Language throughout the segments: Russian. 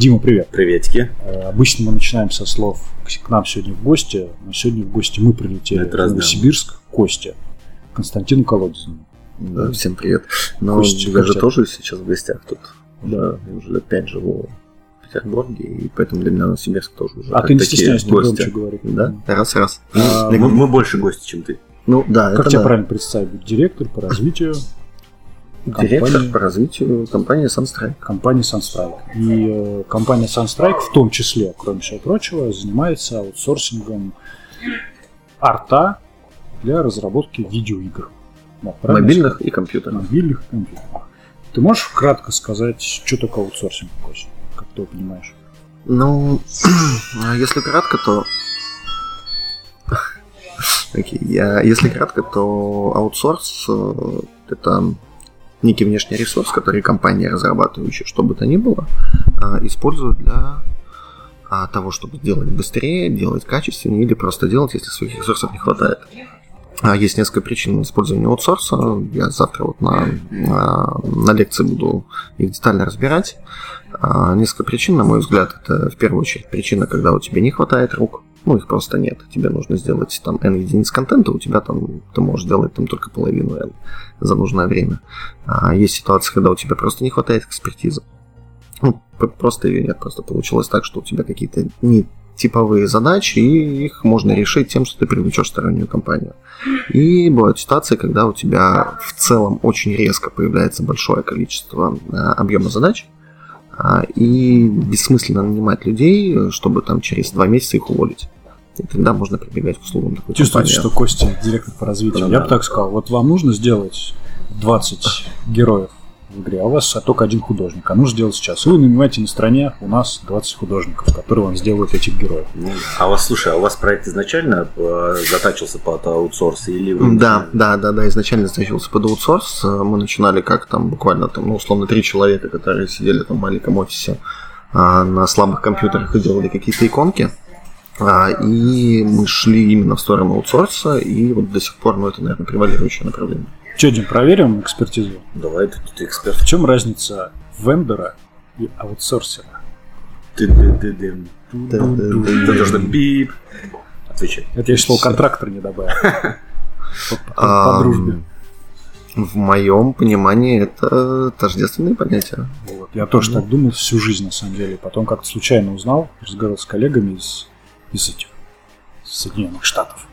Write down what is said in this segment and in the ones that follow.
Дима, привет. Приветики. Э, Обычно мы начинаем со слов «к нам сегодня в гости», но сегодня в гости мы прилетели Это в. Новосибирск к Косте, Константину Колодезину. Да, всем привет. Но Костя, я же тоже сейчас в гостях тут. Да, я уже лет пять живу в Петербурге, и поэтому для меня Новосибирск тоже уже А ты не ты гости. громче говори. Да, раз-раз. А, Мы, мы больше гости, чем ты. Ну да, Как это тебя да. правильно представить? Директор по развитию Директор компании- по развитию компании Sunstrike. компании Sunstrike. И э, компания Sunstrike в том числе, кроме всего прочего, занимается аутсорсингом арта для разработки видеоигр. Да, я Мобильных и компьютерных. мобильных компьютерах. Ты можешь кратко сказать, что такое аутсорсинг, Кость? Как ты его понимаешь? Ну, если кратко, то... Окей, я, если кратко, то аутсорс э, это некий внешний ресурс, который компания, разрабатывающая что бы то ни было, э, использует для а, того, чтобы делать быстрее, делать качественнее или просто делать, если своих ресурсов не хватает. А, Есть несколько причин использования аутсорса. Я завтра вот на, на, лекции буду их детально разбирать. А, Несколько причин, на мой взгляд, это в первую очередь причина, когда у тебя не хватает рук, ну их просто нет. Тебе нужно сделать там n единиц контента, у тебя там ты можешь сделать там только половину n за нужное время. А есть ситуации, когда у тебя просто не хватает экспертизы. Ну, просто ее нет, просто получилось так, что у тебя какие-то не типовые задачи, и их можно решить тем, что ты привлечешь стороннюю компанию. И бывают ситуации, когда у тебя в целом очень резко появляется большое количество а, объема задач, и бессмысленно нанимать людей, чтобы там через два месяца их уволить. И тогда можно прибегать к услугам такой Чувствуете, что компании. Костя директор по развитию? Ну Я да. бы так сказал, вот вам нужно сделать 20 героев в игре, а у вас только один художник, а нужно сделать сейчас. И вы нанимаете на стороне у нас 20 художников, которые вам сделают этих героев. Ну, А у вас, слушай, а у вас проект изначально э, затачился под аутсорс или вы Да, да, да, да, изначально значился под аутсорс. Э, Мы начинали как там буквально там, ну, условно, три человека, которые сидели там в маленьком офисе а, на слабых компьютерах и делали какие-то иконки. А, И мы шли именно в сторону аутсорса, и вот до сих пор, ну, это, наверное, превалирующее направление. Че, Дим, проверим экспертизу? Давай, ты, ты эксперт. В чем разница вендора и аутсорсера? Ты, ты, ты, ты. Ты должен бип. Отвечай. Это я еще слово контрактор не добавил. По- дружбе. В моем понимании это тождественные понятия. Вот. Я тоже так думал всю жизнь, на самом деле. Потом как-то случайно узнал, разговаривал с коллегами из, из этих Соединенных Штатов.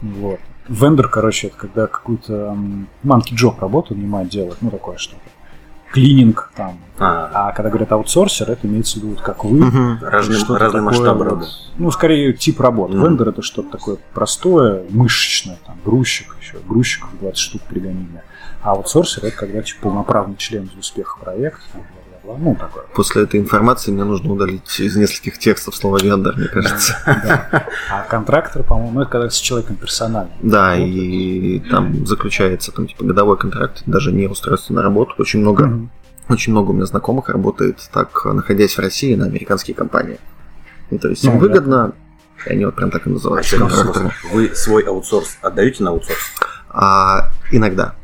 Вот. Вендор, короче, это когда какую-то манки джоб работу нанимает делать, ну такое что-то. Клининг там. А, А когда говорят аутсорсер, это имеется в виду вот как вы. разный, что-то разный такое масштаб вот, работы. Ну, скорее, тип работы. Мгм. Вендор это что-то такое простое, мышечное, там, грузчик еще, грузчиков 20 штук пригонили. А аутсорсер это когда типа полноправный член успеха проекта, там. Ну, такое. После этой информации мне нужно удалить из нескольких текстов слово вендор, мне кажется. Да. А контрактор, по-моему, это когда с человеком персонально. Да, Вот. и там заключается там типа годовой контракт, даже не устройство на работу. Очень много, очень много у меня знакомых работает так, находясь в России на американские компании. Ну, то есть им Ну, да. выгодно, и они вот прям так и А называются контракторы. Вы свой аутсорс отдаете на аутсорс? А, иногда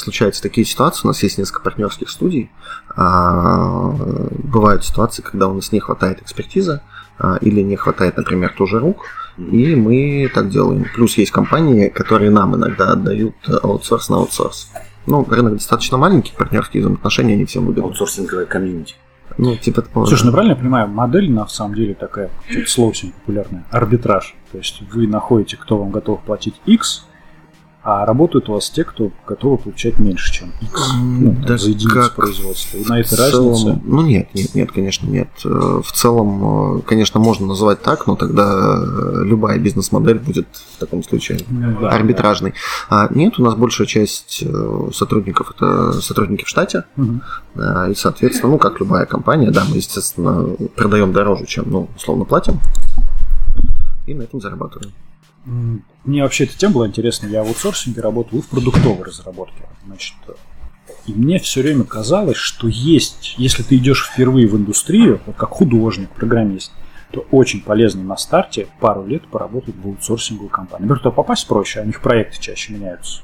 случаются такие ситуации. У нас есть несколько партнерских студий. А, бывают ситуации, когда у нас не хватает экспертизы а, или не хватает, например, тоже рук. И мы так делаем. Плюс есть компании, которые нам иногда отдают аутсорс на аутсорс. Ну, рынок достаточно маленький, партнерские взаимоотношения, они всем выгодны. Аутсорсинговая комьюнити. Ну, типа такого. Слушай, ну правильно я понимаю, модель на самом деле такая, слово сегодня популярное, арбитраж. То есть вы находите, кто вам готов платить X, а работают у вас те, кто готовы получать меньше, чем X. Ну, Да за единицу как производства. И на этой В целом- разнице. Ну нет, нет, нет, конечно, нет. Э, В целом, э, конечно, можно называть так, но тогда э, любая бизнес-модель будет в таком случае ну, да, арбитражной. А нет, у нас большая часть сотрудников это сотрудники в штате, да. А, и, соответственно, ну, как любая компания, да, мы, естественно, продаем дороже, чем, ну, условно, платим, и на этом зарабатываем. Мне вообще эта тема была интересна. Я в аутсорсинге работал и в продуктовой разработке. Значит, и мне все время казалось, что есть, если ты идешь впервые в индустрию, вот как художник, программист, то очень полезно на старте пару лет поработать в аутсорсинговую компанию. Во-первых, туда попасть проще, а у них проекты чаще меняются.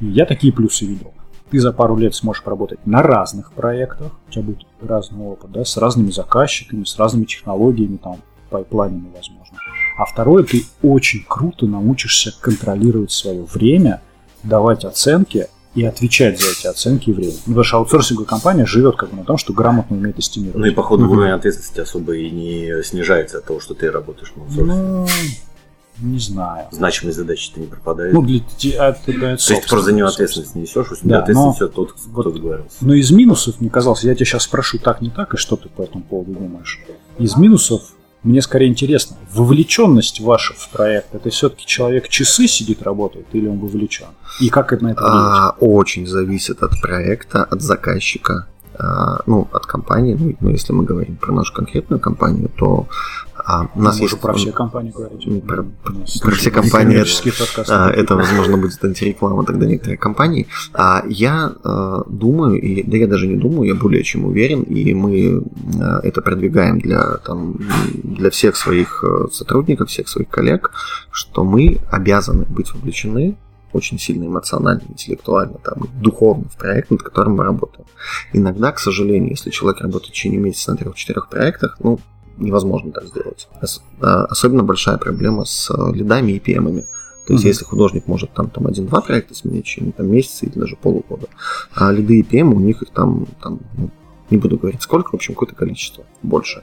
И я такие плюсы видел. ты за пару лет сможешь работать на разных проектах, у тебя будет разный опыт, да, с разными заказчиками, с разными технологиями, там, пайплайнами, возможно. А второе, ты очень круто научишься контролировать свое время, давать оценки и отвечать за эти оценки и время. Ну, потому что аутсорсинговая компания живет как бы на том, что грамотно умеет эстимировать. Ну и походу угу. уровень ответственности особо и не снижается от того, что ты работаешь на аутсорсинге. Ну, не знаю. Значимость задачи ты не пропадает. Ну, для тебя это дает То есть ты просто за нее ответственность не несешь, у тебя да, ответственность но, тот, кто вот, договорился. Но из минусов, мне казалось, я тебя сейчас спрошу так, не так, и что ты по этому поводу думаешь? Из минусов мне скорее интересно, вовлеченность ваша в проект, это все-таки человек часы сидит, работает, или он вовлечен? И как это на это а, Очень зависит от проекта, от заказчика, а, ну, от компании. Ну, ну, если мы говорим про нашу конкретную компанию, то а, у нас есть... про все компании говорить. Про, про все компании. Это, это, возможно, будет антиреклама тогда некоторых компаний. А я а, думаю, и да я даже не думаю, я более чем уверен, и мы а, это продвигаем для, там, для всех своих э, сотрудников, всех своих коллег, что мы обязаны быть вовлечены очень сильно эмоционально, интеллектуально, там, духовно в проект, над которым мы работаем. Иногда, к сожалению, если человек работает в течение месяца на трех-четырех проектах, ну, невозможно так сделать. А, особенно большая проблема с э, лидами и PM-ами. То есть, mm-hmm. если художник может там, там один-два проекта сменить в течение там, месяца или даже полугода, а лиды и PM у них их там, там ну, не буду говорить сколько, в общем, какое-то количество больше.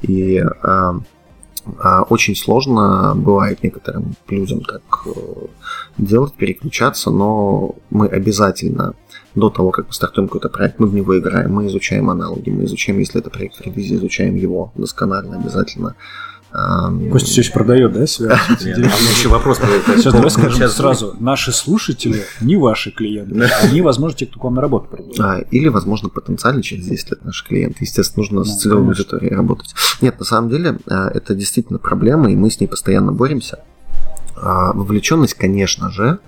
И а, а, очень сложно бывает некоторым людям так э, делать, переключаться, но мы обязательно до того, как мы стартуем какой-то проект, мы в него играем, мы изучаем аналоги, мы изучаем, если это проект в ревизии, изучаем его досконально обязательно. Костя все еще продает, да, связь? еще вопрос. Сейчас давай скажем сразу. Наши слушатели не ваши клиенты. Они, возможно, те, кто к вам на работу придут. А, или, возможно, потенциально через 10 лет наши клиенты. Естественно, нужно с целевой аудиторией работать. Нет, на самом деле, а, это действительно проблема, и мы с ней постоянно боремся. А, вовлеченность, конечно же,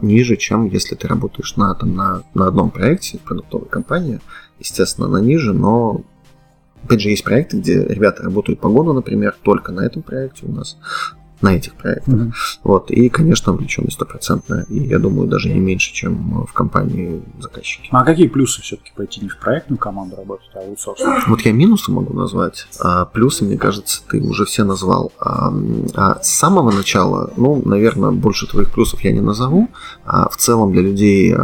ниже, чем если ты работаешь на, там, на, на одном проекте, продуктовой компании. Естественно, она ниже, но Опять же, есть проекты, где ребята работают по году, например, только на этом проекте у нас, на этих проектах. Mm-hmm. Вот. И, конечно, увлеченность стопроцентная. И я думаю, даже не меньше, чем в компании заказчики. А какие плюсы все-таки пойти не в проектную команду работать, а в аутсорсинг? Вот я минусы могу назвать. А плюсы, мне кажется, ты уже все назвал. А, а с самого начала, ну, наверное, больше твоих плюсов я не назову. А в целом для людей,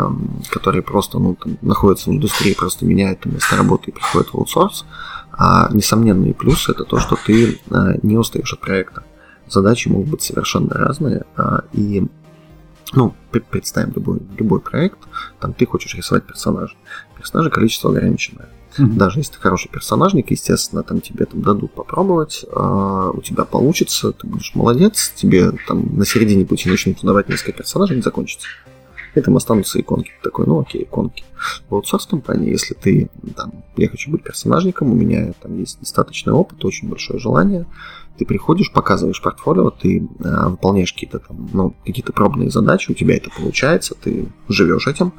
которые просто ну, там, находятся в индустрии, просто меняют место работы и приходят в аутсорс, а несомненные плюсы это то, что ты а, не устаешь от проекта. Задачи могут быть совершенно разные, а, и ну, представим любой, любой проект, там ты хочешь рисовать персонажа. Персонажа количество ограниченное. Mm-hmm. Даже если ты хороший персонажник, естественно, там тебе там дадут попробовать, а, у тебя получится, ты будешь молодец, тебе там на середине пути начнут давать несколько персонажей, не закончится и там останутся иконки. Такой, ну окей, иконки. В аутсорс-компании, если ты там, я хочу быть персонажником, у меня там есть достаточный опыт, очень большое желание, ты приходишь, показываешь портфолио, ты э, выполняешь какие-то там, ну, какие-то пробные задачи, у тебя это получается, ты живешь этим.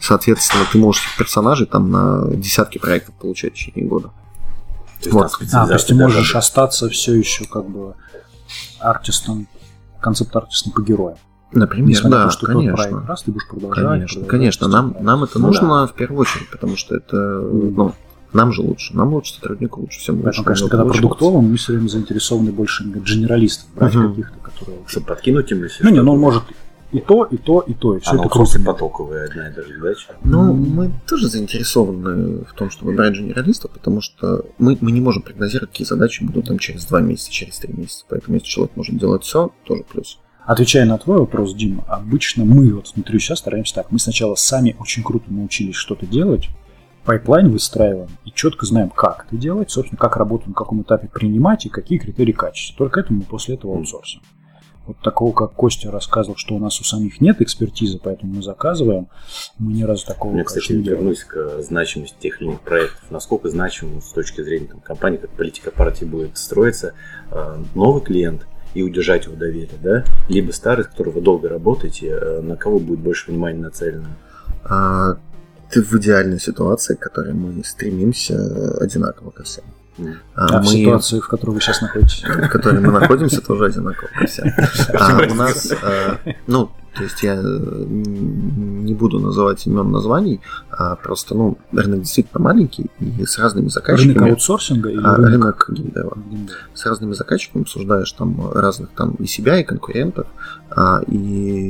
Соответственно, ты можешь персонажей там на десятки проектов получать в течение года. То вот. А, то есть ты можешь остаться все еще как бы артистом, концепт-артистом по героям. Например, Несмотря да, на то, что конечно. Тот проект раз, ты будешь продолжать. Конечно, продолжать, конечно. Нам, нам это ну, нужно да. в первую очередь, потому что это, ну, нам же лучше, нам лучше, сотруднику лучше, всем лучше. конечно, когда продуктовым, мы все время заинтересованы больше генералистов, брать uh-huh. каких-то, которые... Чтобы подкинуть им, если Ну, не, ну он может и то, и то, и то, и все а это круто. потоковая одна и та же задача. Ну, мы тоже заинтересованы в том, чтобы брать генералистов, потому что мы, мы не можем прогнозировать, какие задачи будут там через два месяца, через три месяца. Поэтому если человек может делать все, тоже плюс. Отвечая на твой вопрос, Дима, обычно мы вот внутри себя стараемся так. Мы сначала сами очень круто научились что-то делать, pipeline выстраиваем и четко знаем, как это делать, собственно, как работать, на каком этапе принимать и какие критерии качества. Только это мы после этого аутсорсим. Вот такого, как Костя рассказывал, что у нас у самих нет экспертизы, поэтому мы заказываем, мы ни разу такого Я, кстати, не вернусь к значимости тех или иных проектов. Насколько значим с точки зрения там, компании, как политика партии будет строиться, э, новый клиент – и удержать его доверие, да? Либо старый, с которым вы долго работаете, э, на кого будет больше внимания нацелено? А, ты в идеальной ситуации, к которой мы стремимся одинаково ко всем. А, а мы... в ситуации, в которой вы сейчас находитесь? В которой мы находимся, тоже одинаково. А у нас, э, ну, То есть я э, не буду называть имен названий, а просто, ну, рынок действительно маленький и с разными заказчиками. Рынок аутсорсинга или а, рынок, рынок геймдева. С разными заказчиками обсуждаешь там разных там и себя, и конкурентов. А, и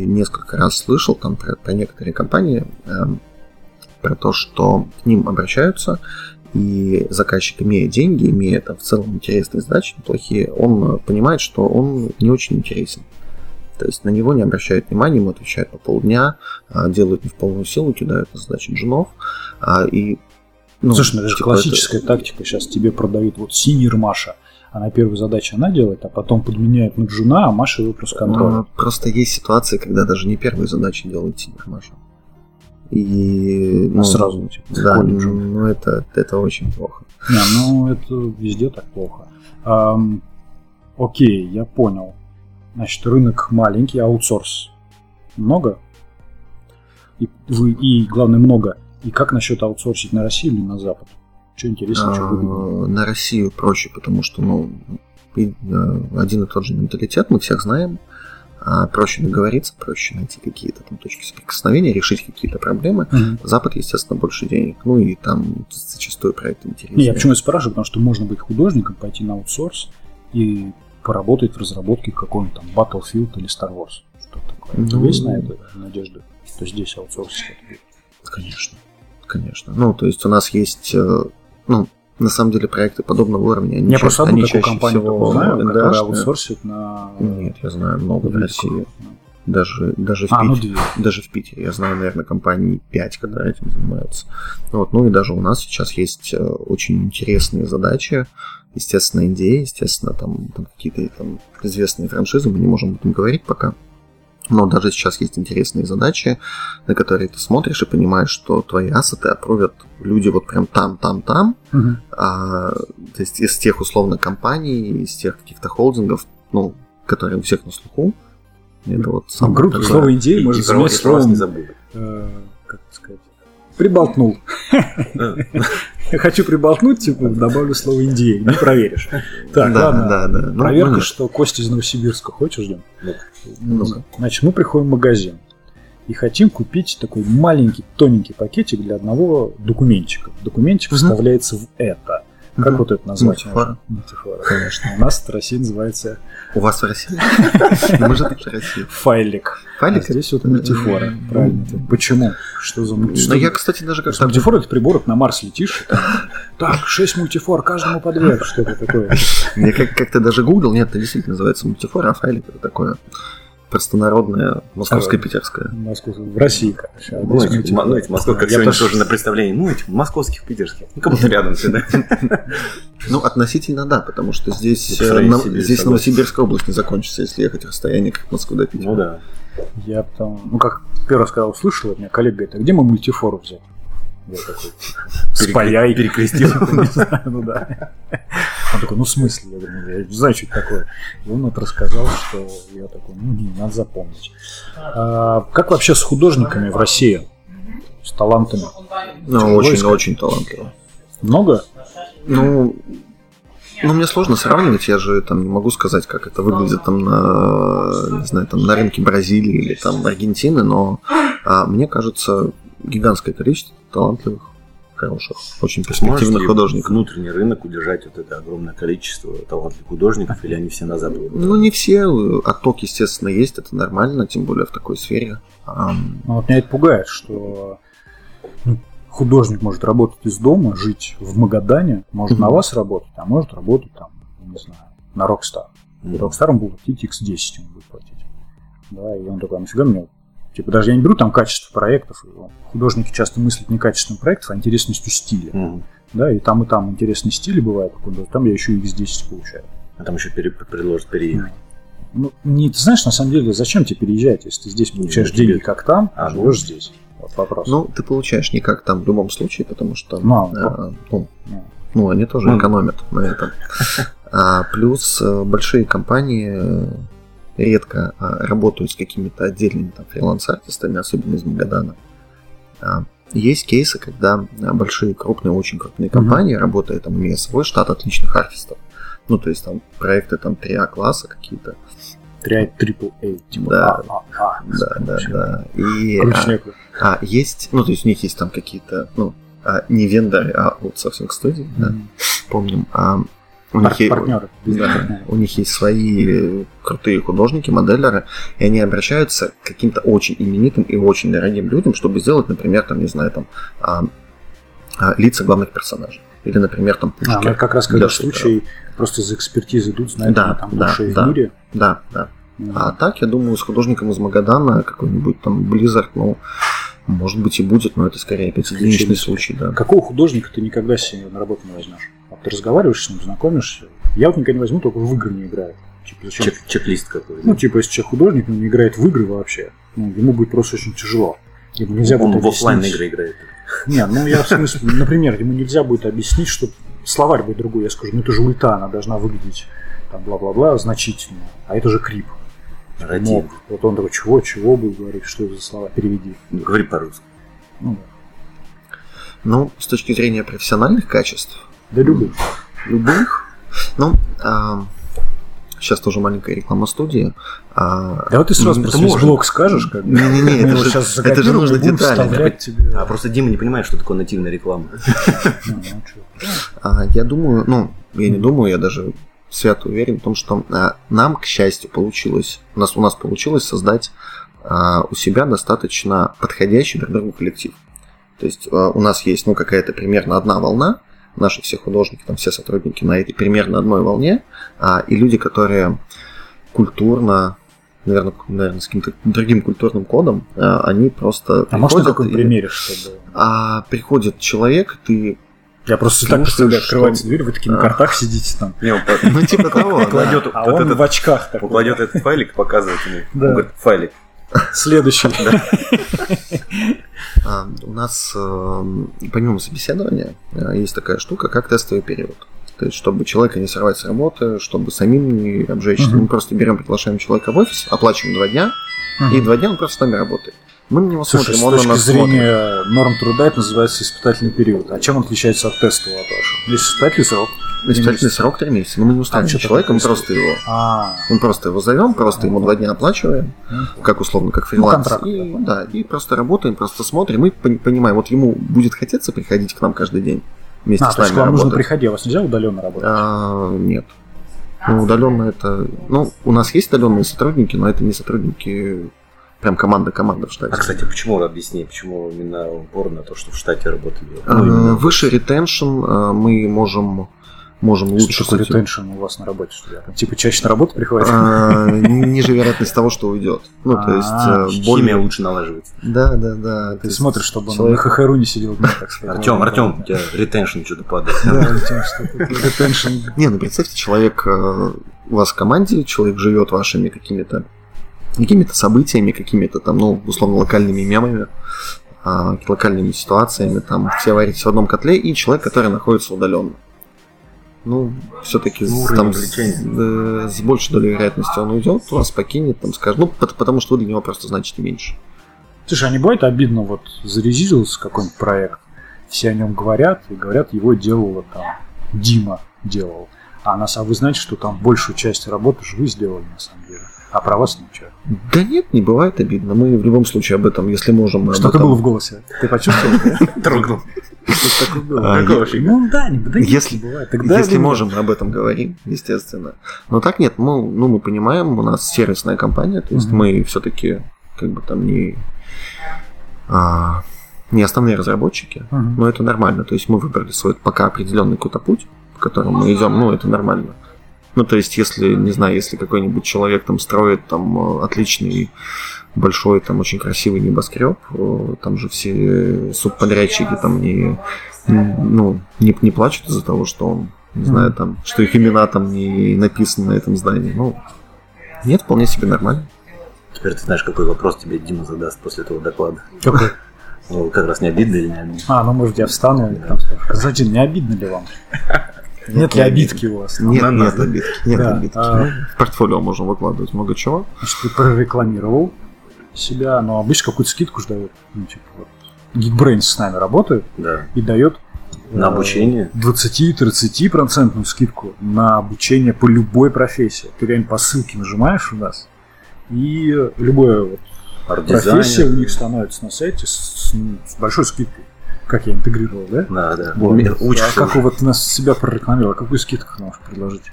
несколько раз слышал там про, про некоторые компании, а, про то, что к ним обращаются, и заказчик, имея деньги, имея там в целом интересные задачи, неплохие, он понимает, что он не очень интересен. То есть на него не обращают внимания, ему отвечают по полдня, а, делают не в полную силу, кидают на задачи джунов. А, и, ну, Слушай, ну это же типа классическая это... тактика. Сейчас тебе продают вот senior Маша. Она первую задачу она делает, а потом подменяет на джуна, а Маша его просто контроль. Просто есть ситуации, когда даже не первые задачи делает senior Маша. И ну, сразу типа, да, ну это, это очень плохо. Не, ну это везде так плохо. Эм, окей, я понял. Значит, рынок маленький, аутсорс много. И, вы, и главное, много. И как насчет аутсорсить на Россию или на Запад? Что интересно, что выгоднее? На Россию проще, потому что ну, э, один и тот же менталитет, мы всех знаем. А проще договориться, проще найти какие-то там точки соприкосновения, решить какие-то проблемы. Угу. Запад, естественно, больше денег. Ну и там зачастую проект интереснее. Не, я почему спрашиваю, потому что можно быть художником, пойти на аутсорс и поработать в разработке какого-нибудь там Battlefield или Star Wars. Что такое. Ну, есть на это надежда, что здесь будет? Конечно. Конечно. Ну, то есть у нас есть, э, ну, на самом деле проекты подобного уровня. Они я чаще, просто одну такую компанию всего знаю, которая аутсорсит на... Нет, я знаю много в России. Даже, даже, в а, Питере, ну даже в Питере. Я знаю, наверное, компании 5, которые этим занимаются. Вот, ну и даже у нас сейчас есть э, очень интересные задачи, естественно, идеи, естественно, там, там какие-то там известные франшизы, мы не можем об этом говорить пока. Но даже сейчас есть интересные задачи, на которые ты смотришь и понимаешь, что твои ассеты опровят люди вот прям там, там, там. Угу. А, то есть из тех условно компаний, из тех каких-то холдингов, ну, которые у всех на слуху. Это вот самое. Ну, слово идеи можно заменить словом... Не забуду. Э, как сказать? Приболтнул. Хочу приболтнуть, типа, добавлю слово Индия, не проверишь. Так, да, ладно. Да, да. Ну, Проверка, ну, что Костя из Новосибирска. Хочешь, ждем? Ну, Значит, мы приходим в магазин и хотим купить такой маленький, тоненький пакетик для одного документчика. Документчик вставляется в это. Как mm-hmm. вот это назвать? Мультифора. Мультифора, конечно. У нас в России называется... У вас в России? Мы же в России. Файлик. Файлик? А здесь вот мультифора. Правильно. Почему? Что за мультифора? Ну, я, кстати, даже как Мультифора – это прибор, на Марс летишь. Так, 6 мультифор, каждому по две. Что это такое? Я как-то даже гуглил, нет, это действительно называется мультифора, а файлик – это такое простонародная московская, питерская. Московская, в России. А ну, эти, ну, эти московские, как сегодня тоже на представлении, ну, эти московских, питерских, ну, как будто рядом все, да? Ну, относительно да, потому что здесь, э, здесь Новосибирская область не закончится, если ехать расстояние как Москву до Питера. Ну да. Я потом, ну, как первый раз, когда услышал, у меня коллега говорит, а где мы мультифору взяли? Я такой, спаяй. Перекрестил. Ну да. Он такой, ну в смысле? Я говорю, ну, я не знаю, что это такое. И он вот рассказал, что я такой, ну не, надо запомнить. А, как вообще с художниками в России? С талантами? Ну, очень-очень талантливо. Много? Ну, ну, мне сложно сравнивать, я же там не могу сказать, как это выглядит там на, не знаю, там на рынке Бразилии или там Аргентины, но а, мне кажется, гигантское количество талантливых, хороших, очень перспективных художников. внутренний рынок удержать вот это огромное количество талантливых художников, или они все на Запад? Ну, не все. Отток, естественно, есть, это нормально, тем более в такой сфере. Ну, вот меня это пугает, что ну, художник может работать из дома, жить в Магадане, может mm-hmm. на вас работать, а может работать там, не знаю, на Rockstar. И Rockstar он будет платить X10 ему будет платить. Да, и он такой, а нафига мне Типа даже я не беру там качество проектов. Художники часто мыслят не качеством проектов, а интересностью стиля. Mm-hmm. Да, и там, и там интересные стили бывают, там я еще X10 получаю. А там еще пере- предложат переехать. Ну, не, ты знаешь, на самом деле, зачем тебе переезжать, если ты здесь получаешь ну, деньги тебе... как там, а живешь ну. здесь? Вот вопрос. Ну, ты получаешь не как там в любом случае, потому что ну, а, ну, ну, ну, они тоже ну, экономят на этом. А, плюс э, большие компании редко а, работают с какими-то отдельными там, фриланс-артистами, особенно из Магадана. А, есть кейсы, когда большие, крупные, очень крупные компании, mm-hmm. работая там, имея свой штат отличных артистов, ну, то есть там проекты там 3А класса какие-то, повторяет AAA, типа Да. А, А, А. Да, да, да. И а, а, есть, ну, то есть у них есть там какие-то, ну, а, не вендоры, а аутсорсинг студии, да, Мгм. помним. А, у, них Пар- партнеры. да, у них есть свои э, крутые художники, моделеры, и они обращаются к каким-то очень именитым и очень дорогим людям, чтобы сделать, например, там, не знаю, там, а, а, лица главных персонажей. Или, например, там, А, ну как раз когда случай просто из экспертизы идут, знают, Да, там да, лучшие да. в мире. Да, да. Мгм. А так, я думаю, с художником из Магадана какой-нибудь там Blizzard, ну, может быть и будет, но это скорее опять единичный случай, да. Какого художника ты никогда себе на работу не возьмешь? Ты разговариваешь с ним, знакомишься. Я вот никогда не возьму, только в игры не играет. Типа, зачем? Чек- чек-лист какой-то. Ну, типа, если человек художник, но не играет в игры вообще, ну, ему будет просто очень тяжело. Ему нельзя Он будет в офлайн игры играет. Не, ну я в смысле, например, ему нельзя будет объяснить, что словарь будет другой. Я скажу, ну это же ульта, она должна выглядеть там бла-бла-бла значительно. А это же крип. Нарратив. Мог. Вот он такой, чего, чего будет говорить, что это за слова, переведи. Говори по-русски. Ну, Ну, с точки зрения профессиональных качеств, да любых. любых, ну, сейчас тоже маленькая реклама студии. а, Да вот ты сразу просто весь блок скажешь, как бы. Не-не-не, это же- сейчас это же нужно и будем детально. вставлять тебе. А просто Дима не понимает, что такое нативная реклама. Ну, ну. А, Я думаю, ну, я не думаю, я даже свято уверен в том, что а, нам, к счастью, получилось, у нас, у нас получилось создать а, у себя достаточно подходящий друг другу коллектив. То есть а, у нас есть, ну, какая-то примерно одна волна, наши все художники, там все сотрудники на этой примерно одной волне, а, и люди, которые культурно, наверное, наверное, с каким-то другим культурным кодом, а, они просто А может на приходят каком примере, чтобы... а, приходит человек, ты Я просто так представляю, что- открывается дверь, вы такие на А. картах сидите там. Не, ну типа того. Кладет А вот он этот- в очках такой. покладет этот файлик показывает ему. Да. Он говорит, файлик. Следующий. А, У нас э, помимо собеседования э, есть такая штука, как тестовый период. То есть, чтобы человека не сорвать с работы, чтобы самим не обжечься. Мы просто берем, приглашаем человека в офис, оплачиваем два дня, и два дня он просто с нами работает. Мы на него Слушай, смотрим, с точки нас смотрит. зрения норм труда это называется испытательный период. А чем он отличается от тестового тоже? Есть испытательный срок. Испытательный срок три месяца. Но мы не устраиваем что человека, мы просто его. А, Мы просто его зовем, просто ему два дня оплачиваем, как условно, как фриланс. контракт и, да, и просто работаем, просто смотрим и пон- понимаем, вот ему будет хотеться приходить к нам каждый день вместе а с то есть нами вам нужно работать. приходить, а у вас нельзя удаленно работать? А, нет. Ну, удаленно это... Ну, у нас есть удаленные сотрудники, но это не сотрудники прям команда-команда в штате. А, кстати, почему, объясни, почему именно упор на то, что в штате работали? А, Ну, Выше ретеншн а, мы можем, можем лучше... Что такое ретеншн у вас на работе? Что ли? Типа чаще на работу приходите? А, Ниже вероятность того, что уйдет. Ну, то есть, Химия более... лучше налаживается. Да, да, да. Ты смотришь, чтобы он на ХХРУ не сидел дня, так сказать. Артем, Артем, у тебя ретеншн что-то падает. Да, Артем, что такое ретеншн? Не, ну представьте, человек э, у вас в команде, человек живет вашими какими-то какими-то событиями, какими-то там, ну, условно, локальными мемами, а, локальными ситуациями, там, все варитесь в одном котле, и человек, который находится удаленно. Ну, все-таки Ну, там с, э, с большей долей вероятности он уйдет, вас покинет, там скажет, ну, пот- потому что вы для него просто значите меньше. Слушай, а не бывает обидно, вот зарезизился какой-нибудь проект, все о нем говорят, и говорят, его делала там Дима делал. А нас, а вы знаете, что там большую часть работы же вы сделали на самом деле. А про вас ничего. Да нет, не бывает обидно. Мы в любом случае об этом, если можем, мы Что-то этом- было в голосе. Ты почувствовал? Трогнул. Что-то такое было. А, Какого фига? Ну да, не да, Если- бывает. Тогда Если можем, об этом говорим, естественно. Но так нет, мы, ну, мы понимаем, у нас сервисная компания, то есть мы все-таки как бы там не, а, не основные разработчики, Мгм. но это нормально. То есть мы выбрали свой пока определенный какой-то путь, по которому мы идем, ну, это нормально. Ну, то есть, если, не знаю, если какой-нибудь человек там строит там э, отличный большой, там очень красивый небоскреб, э, там же все субподрядчики там не, ну, не, не плачут из-за того, что он, не знаю, там, что их имена там не написаны на этом здании. Ну, нет, вполне себе нормально. Теперь ты знаешь, какой вопрос тебе Дима задаст после этого доклада. Какой? Ну, как раз не обидно или не обидно? А, ну может я встану и там скажу. Не обидно ли вам? Нет ли обидки у вас? Нет, на нет обидки. Нет Да, обидки. а- Ну, в портфолио можем выкладывать много чего. Значит, ты прорекламировал себя, но обычно какую-то скидку же дают. Ну, типа, вот. Geekbrains с нами работает Да. и дает На э, обучение? 20-30% скидку на обучение по любой профессии. Ты реально по ссылке нажимаешь у нас, И любое вот профессия у них становится на сайте с, с большой скидкой. Как я интегрировал, да? Да, да. Вот. Уме- а Учишь как вы вот нас себя прорекламировали? Какую скидку можешь предложить?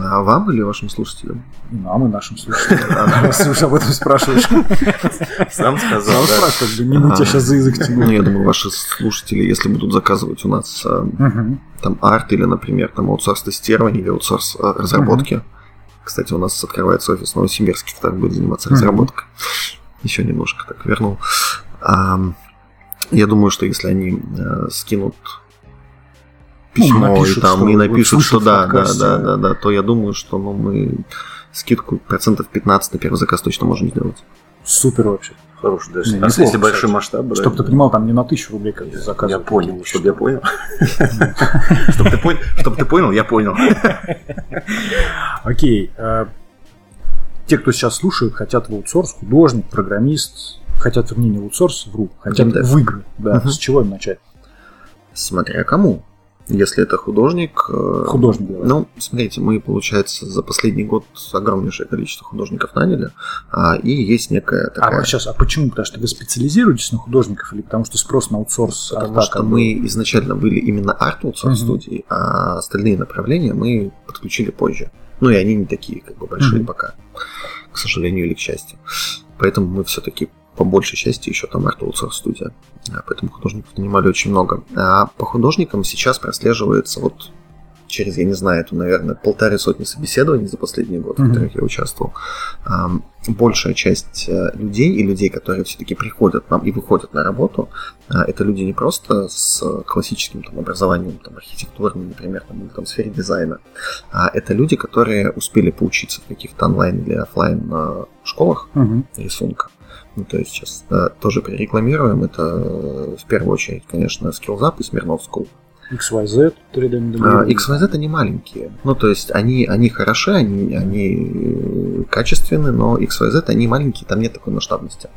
А вам или вашим слушателям? И нам, и нашим слушателям. Раз уже об этом спрашиваешь. Сам сказал, Сам да. как бы не мы тебя сейчас за язык Ну, тянули. я думаю, ваши слушатели, если будут заказывать у нас а, там арт или, например, там аутсорс тестирование или аутсорс а, разработки. Кстати, у нас открывается офис в Новосибирске, который будет заниматься разработкой. Еще немножко так вернул. Я думаю, что если они э, скинут письмо Ну, напишут, и там что и вот напишут, слышат что да, да, подкасте. да, да, да, то я думаю, что ну, мы скидку процентов 15 на первый заказ точно можем сделать. Супер вообще. Хороший даже. Не, А неплохо, если большой кстати. масштаб брать? Чтобы ты понимал, там не на тысячу рублей как Я понял, чтобы я понял. Чтобы ты понял, чтобы ты понял, я понял. Окей. э, Те, кто сейчас слушает, хотят в аутсорс, художник, программист, хотят, вернее, не в аутсорс, вру, хотят Геймдев. в игры. Да, Мгм. с чего им начать? Смотря кому. Если это художник, э, Художник, давай. Ну, смотрите, мы, получается, за последний год огромнейшее количество художников наняли, а, и есть некая такая... А сейчас, а почему? Потому что вы специализируетесь на художников или потому что спрос на аутсорс Потому арта что как мы изначально были именно арт Мгм. студии, а остальные направления мы подключили позже. Ну и они не такие как бы большие Мгм. пока, к сожалению или к счастью. Поэтому мы все-таки по большей части еще там арт студия. А, Поэтому художников нанимали очень много. А по художникам сейчас прослеживается вот через, я не знаю, это, наверное, полторы сотни собеседований за последний год, в Мгм. которых я участвовал. Большая часть э, людей и людей, которые все-таки приходят нам и выходят на работу, а, это люди не просто с классическим там, образованием, там, архитектурным, например, там, или там, в сфере дизайна, а это люди, которые успели поучиться в каких-то онлайн или офлайн э, школах Мгм. рисунка. Ну, то есть сейчас э, тоже прорекламируем. Это э, в первую очередь, конечно, Skillzap и Smirnov School. XYZ, 3D А, моделирование. XYZ они маленькие. Ну, то есть они, они хороши, они, они э, качественны, но XYZ они маленькие, там нет такой масштабности.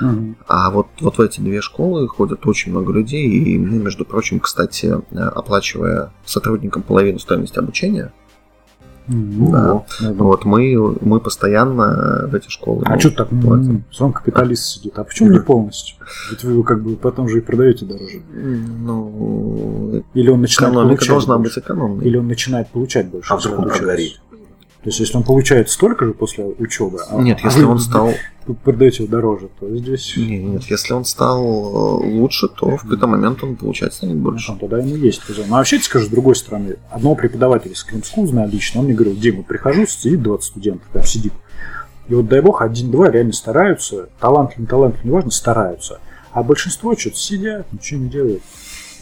Мгм. А вот, вот в эти две школы ходят очень много людей, и мы, между прочим, кстати, э, оплачивая сотрудникам половину стоимости обучения, Да. Да. вот мы, мы постоянно в эти школы. А ну, что так? платим. Сам капиталист сидит. А почему не полностью? Ведь вы его как бы потом же и продаете дороже. Ну, Или он начинает экономика получать должна больше? быть экономной. Или он начинает получать больше. А вдруг он прогорит? То есть, если он получает столько же после учебы, а, Нет, если он стал... продаете его дороже, то здесь Не, нет, если он стал э, лучше, то в какой-то момент он получать станет больше. Ну, тогда ему есть резон. Но вообще, скажу, с другой стороны, одного преподавателя Scream School знаю лично, он мне говорил, Дима, прихожу, сидит 20 студентов, прям сидит. И вот, дай бог, один-два реально стараются, талант или не талант, неважно, стараются. А большинство что-то сидят, ничего не делают.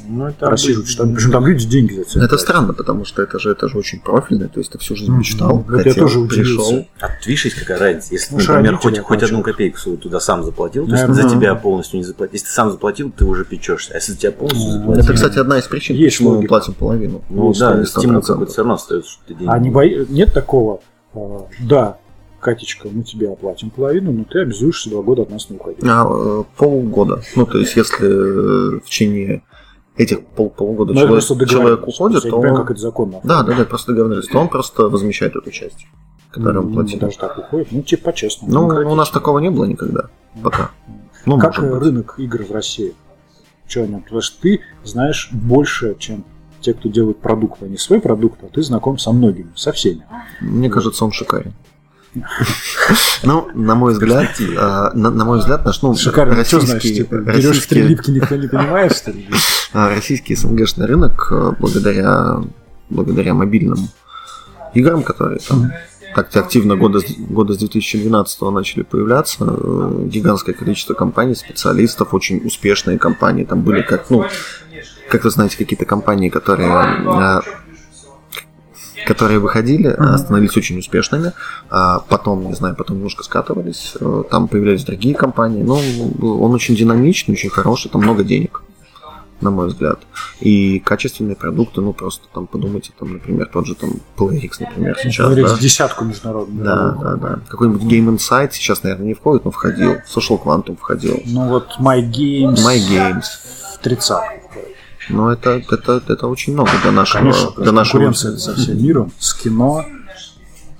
Ну, это Просиживают, что- причем там люди деньги за это Это платят. странно, потому что это же, это же очень профильно, то есть ты всю жизнь мечтал, я хотел, тоже удивился. пришел. А видишь, есть какая разница. Если, Ну, например, хоть, хоть одну копейку свою туда сам заплатил, то есть за тебя полностью не заплатил. Если ты сам заплатил, ты уже печешься. А если за тебя полностью Ну, заплатил, Это, кстати, одна из причин, Есть почему мы логика. платим половину. ну Есть да, стимул 100%. какой-то все равно остается, что ты деньги. А не бои... нет такого, а, да, Катечка, мы тебе оплатим половину, но ты обязуешься два года от нас не уходить. А, э, полгода. Ну, то есть, если э, в течение этих пол полгода Но Ну, это человек, человек уходит, то он... как это законно. Да, да, да, просто договорились. То он просто возмещает эту часть, которую он платил. Даже так уходит. Ну, типа по-честному. Ну, у нас такого не было никогда. Пока. Ну, как рынок игр в России? Что о нем? Потому что ты знаешь больше, чем те, кто делает продукт, а не свой продукт, а ты знаком со многими, со всеми. Мне кажется, он шикарен. Ну, на мой взгляд, а, на, на мой взгляд, наш ну, Шикарно, что значит? российский, Типа, берешь российский, стрелипки, никто не понимает, что ли? а, российский СНГшный рынок а, благодаря, благодаря мобильным играм, которые там так активно года, года с 2012 начали появляться, э, гигантское количество компаний, специалистов, очень успешные компании, там были как, ну, как вы знаете, какие-то компании, которые которые выходили, а, становились очень успешными, а потом, не знаю, потом немножко скатывались, э, там появлялись другие компании, но он очень динамичный, очень хороший, там много денег, на мой взгляд, и качественные продукты, ну просто там подумайте, там, например, тот же там PlayX, например, сейчас, Говорить да, десятку международную. да, да, да, какой-нибудь Game Insight сейчас, наверное, не входит, но входил, Social Quantum входил, Ну вот My Games. My Games. В тридцатку. Но это, это, это очень много для нашего, Конечно, для нашего конкуренция со всем миром, с кино.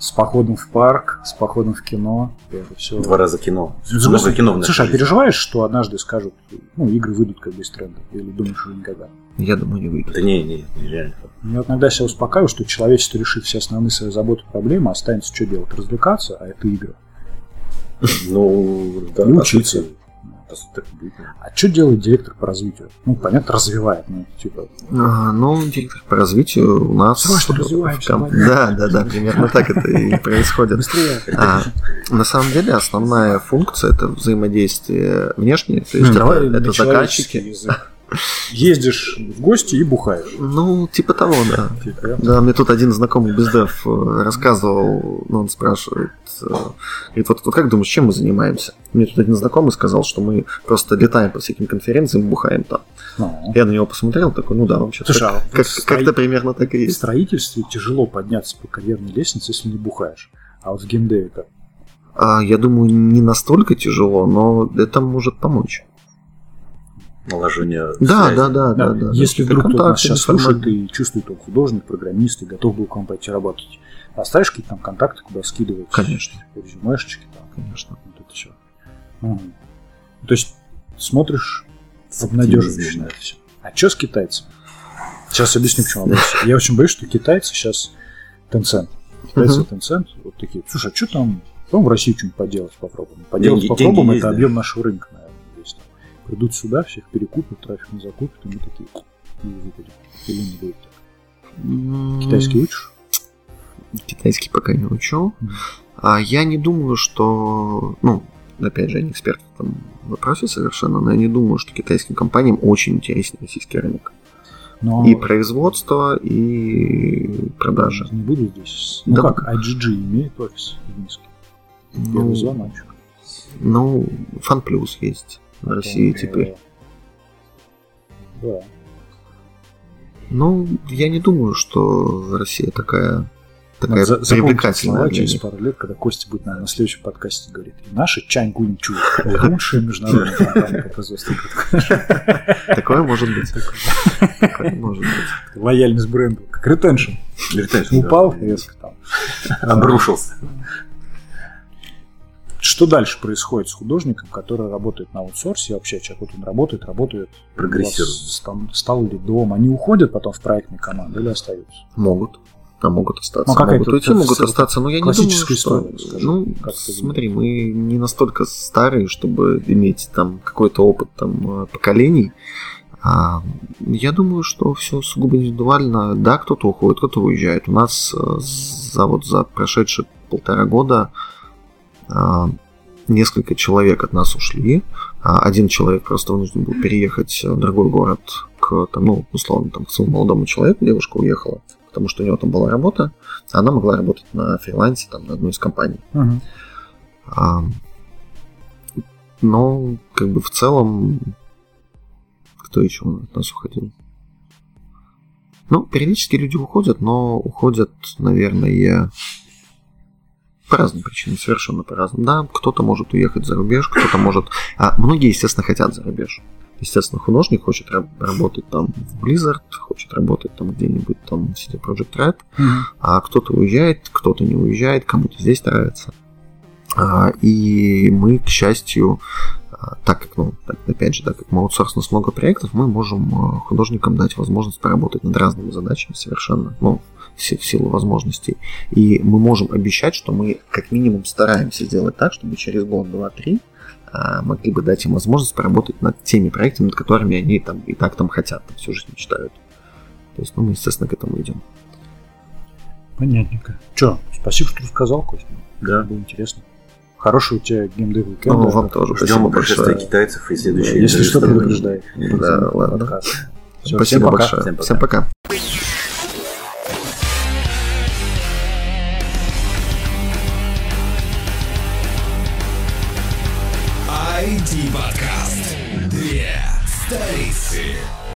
С походом в парк, с походом в кино. Это все. Два раза кино. Много кино в нашей Слушай, а жизни. переживаешь, что однажды скажут, ну, игры выйдут как бы из тренда? Или думаешь, что никогда? Я думаю, не выйдет. Да не, не, не, реально. Я вот иногда себя успокаиваю, что человечество решит все основные свои заботы и проблемы, останется что делать? Развлекаться, а это игры. Ну, да. И учиться. А что делает директор по развитию? Ну, понятно, развивает, ну, типа, А, Ну, директор по развитию у нас... Срочно в развиваемся, ком- молодец. Да, да, да, примерно так это и происходит. быстрее. А, на самом деле основная функция это взаимодействие внешнее, то есть Ну, это, это заказчики. язык. Ездишь в гости и бухаешь. Ну, типа того, да. Типа, Да, мне тут один знакомый бездев э, рассказывал, ну, он спрашивает, э, говорит, вот, вот как думаешь, чем мы занимаемся? Мне тут один знакомый сказал, что мы просто летаем по всяким конференциям, бухаем там. ну, Я на него посмотрел, такой, ну да, вообще Слушай, а как, в как, строи- то примерно так и в есть. строительстве тяжело подняться по карьерной лестнице, если не бухаешь. А вот в геймдеве как? А, я думаю, не настолько тяжело, но это может помочь. Наложение Да, связи. да, да, да, Да, да. если вдруг кто-то нас сейчас слушает и чувствует, он художник, программист и готов был к вам пойти работать, оставишь какие-то там контакты, куда скидывать? Конечно. Резюмешечки там. Конечно. Вот это все. То есть смотришь обнадеживающе на это все. А что с китайцами? Сейчас объясню, почему вопрос. Я очень боюсь, что китайцы сейчас Tencent. Китайцы. Tencent вот такие, слушай, а что там, по в России что-нибудь поделать попробуем. Поделать Деньги- попробуем, деньги это есть, объем нашего рынка. Придут сюда, всех перекупят, трафик не закупят, и мы такие и выпадем. Или не будет так. Китайский учишь? Китайский пока не учу. А я не думаю, что... Ну, опять же, я не эксперт в этом вопросе совершенно, но я не думаю, что китайским компаниям очень интересен российский рынок. Но И производство, и продажи. Не буду здесь. Ну Да. как, IGG имеет офис в Минске? Ну, звоночек. ну, Фан Плюс есть в России теперь. Да. Ну, я не думаю, что Россия такая, такая за- привлекательная. через пару лет, когда Костя будет наверное, на следующем подкасте говорит. И наша Чань Гунчу лучшая международная компания по производству игр». Такое может быть. Такое может быть. Лояльность бренду. Как ретеншн. Упал резко там. Обрушился. Что дальше происходит с художником, который работает на аутсорсе? Вообще, человек вот он работает, работает. Прогрессирует. стал ли дом? Они уходят потом в проектные команды или остаются? Могут. А могут остаться. Ну, какая могут уйти, могут остаться. Но я не думаю, что... история, скажи, ну, смотри, мы не настолько старые, чтобы иметь там какой-то опыт там э, поколений. А, я думаю, что все сугубо индивидуально. Да, кто-то уходит, кто-то уезжает. У нас э, за вот за прошедшие полтора года а, несколько человек от нас ушли. А Один человек просто вынужден был переехать в другой город к, там, ну, условно, там, к своему молодому человеку. Девушка уехала, потому что у него там была работа. а Она могла работать на фрилансе там, на одной из компаний. А, но, как бы в целом, кто еще от нас уходил? Ну, периодически люди уходят, но уходят, наверное, по разным причинам, совершенно по разным. Да, кто-то может уехать за рубеж, кто-то может... А многие, естественно, хотят за рубеж. Естественно, художник хочет раб- работать там в Blizzard, хочет работать там где-нибудь там в CD Project Red, а кто-то уезжает, кто-то не уезжает, кому-то здесь нравится. А, И мы, к счастью, а, так как, ну, так, опять же, так как мы аутсорс у нас много проектов, мы можем а, художникам дать возможность поработать над разными задачами совершенно, ну, в си- в силу возможностей. И мы можем обещать, что мы как минимум стараемся сделать так, чтобы через год, два, три а, могли бы дать им возможность поработать над теми проектами, над которыми они там и так там хотят, там, всю жизнь мечтают. То есть, ну, мы, естественно, к этому идем. Понятненько. Че, спасибо, что рассказал, Костя. Да. Было интересно. Хороший у тебя геймдев уикенд. Ну, вам тоже Ждем спасибо большое. китайцев и следующие Если что, предупреждай. Да, ладно. Всё, Спасибо всем пока. большое. Всем пока. Всем пока.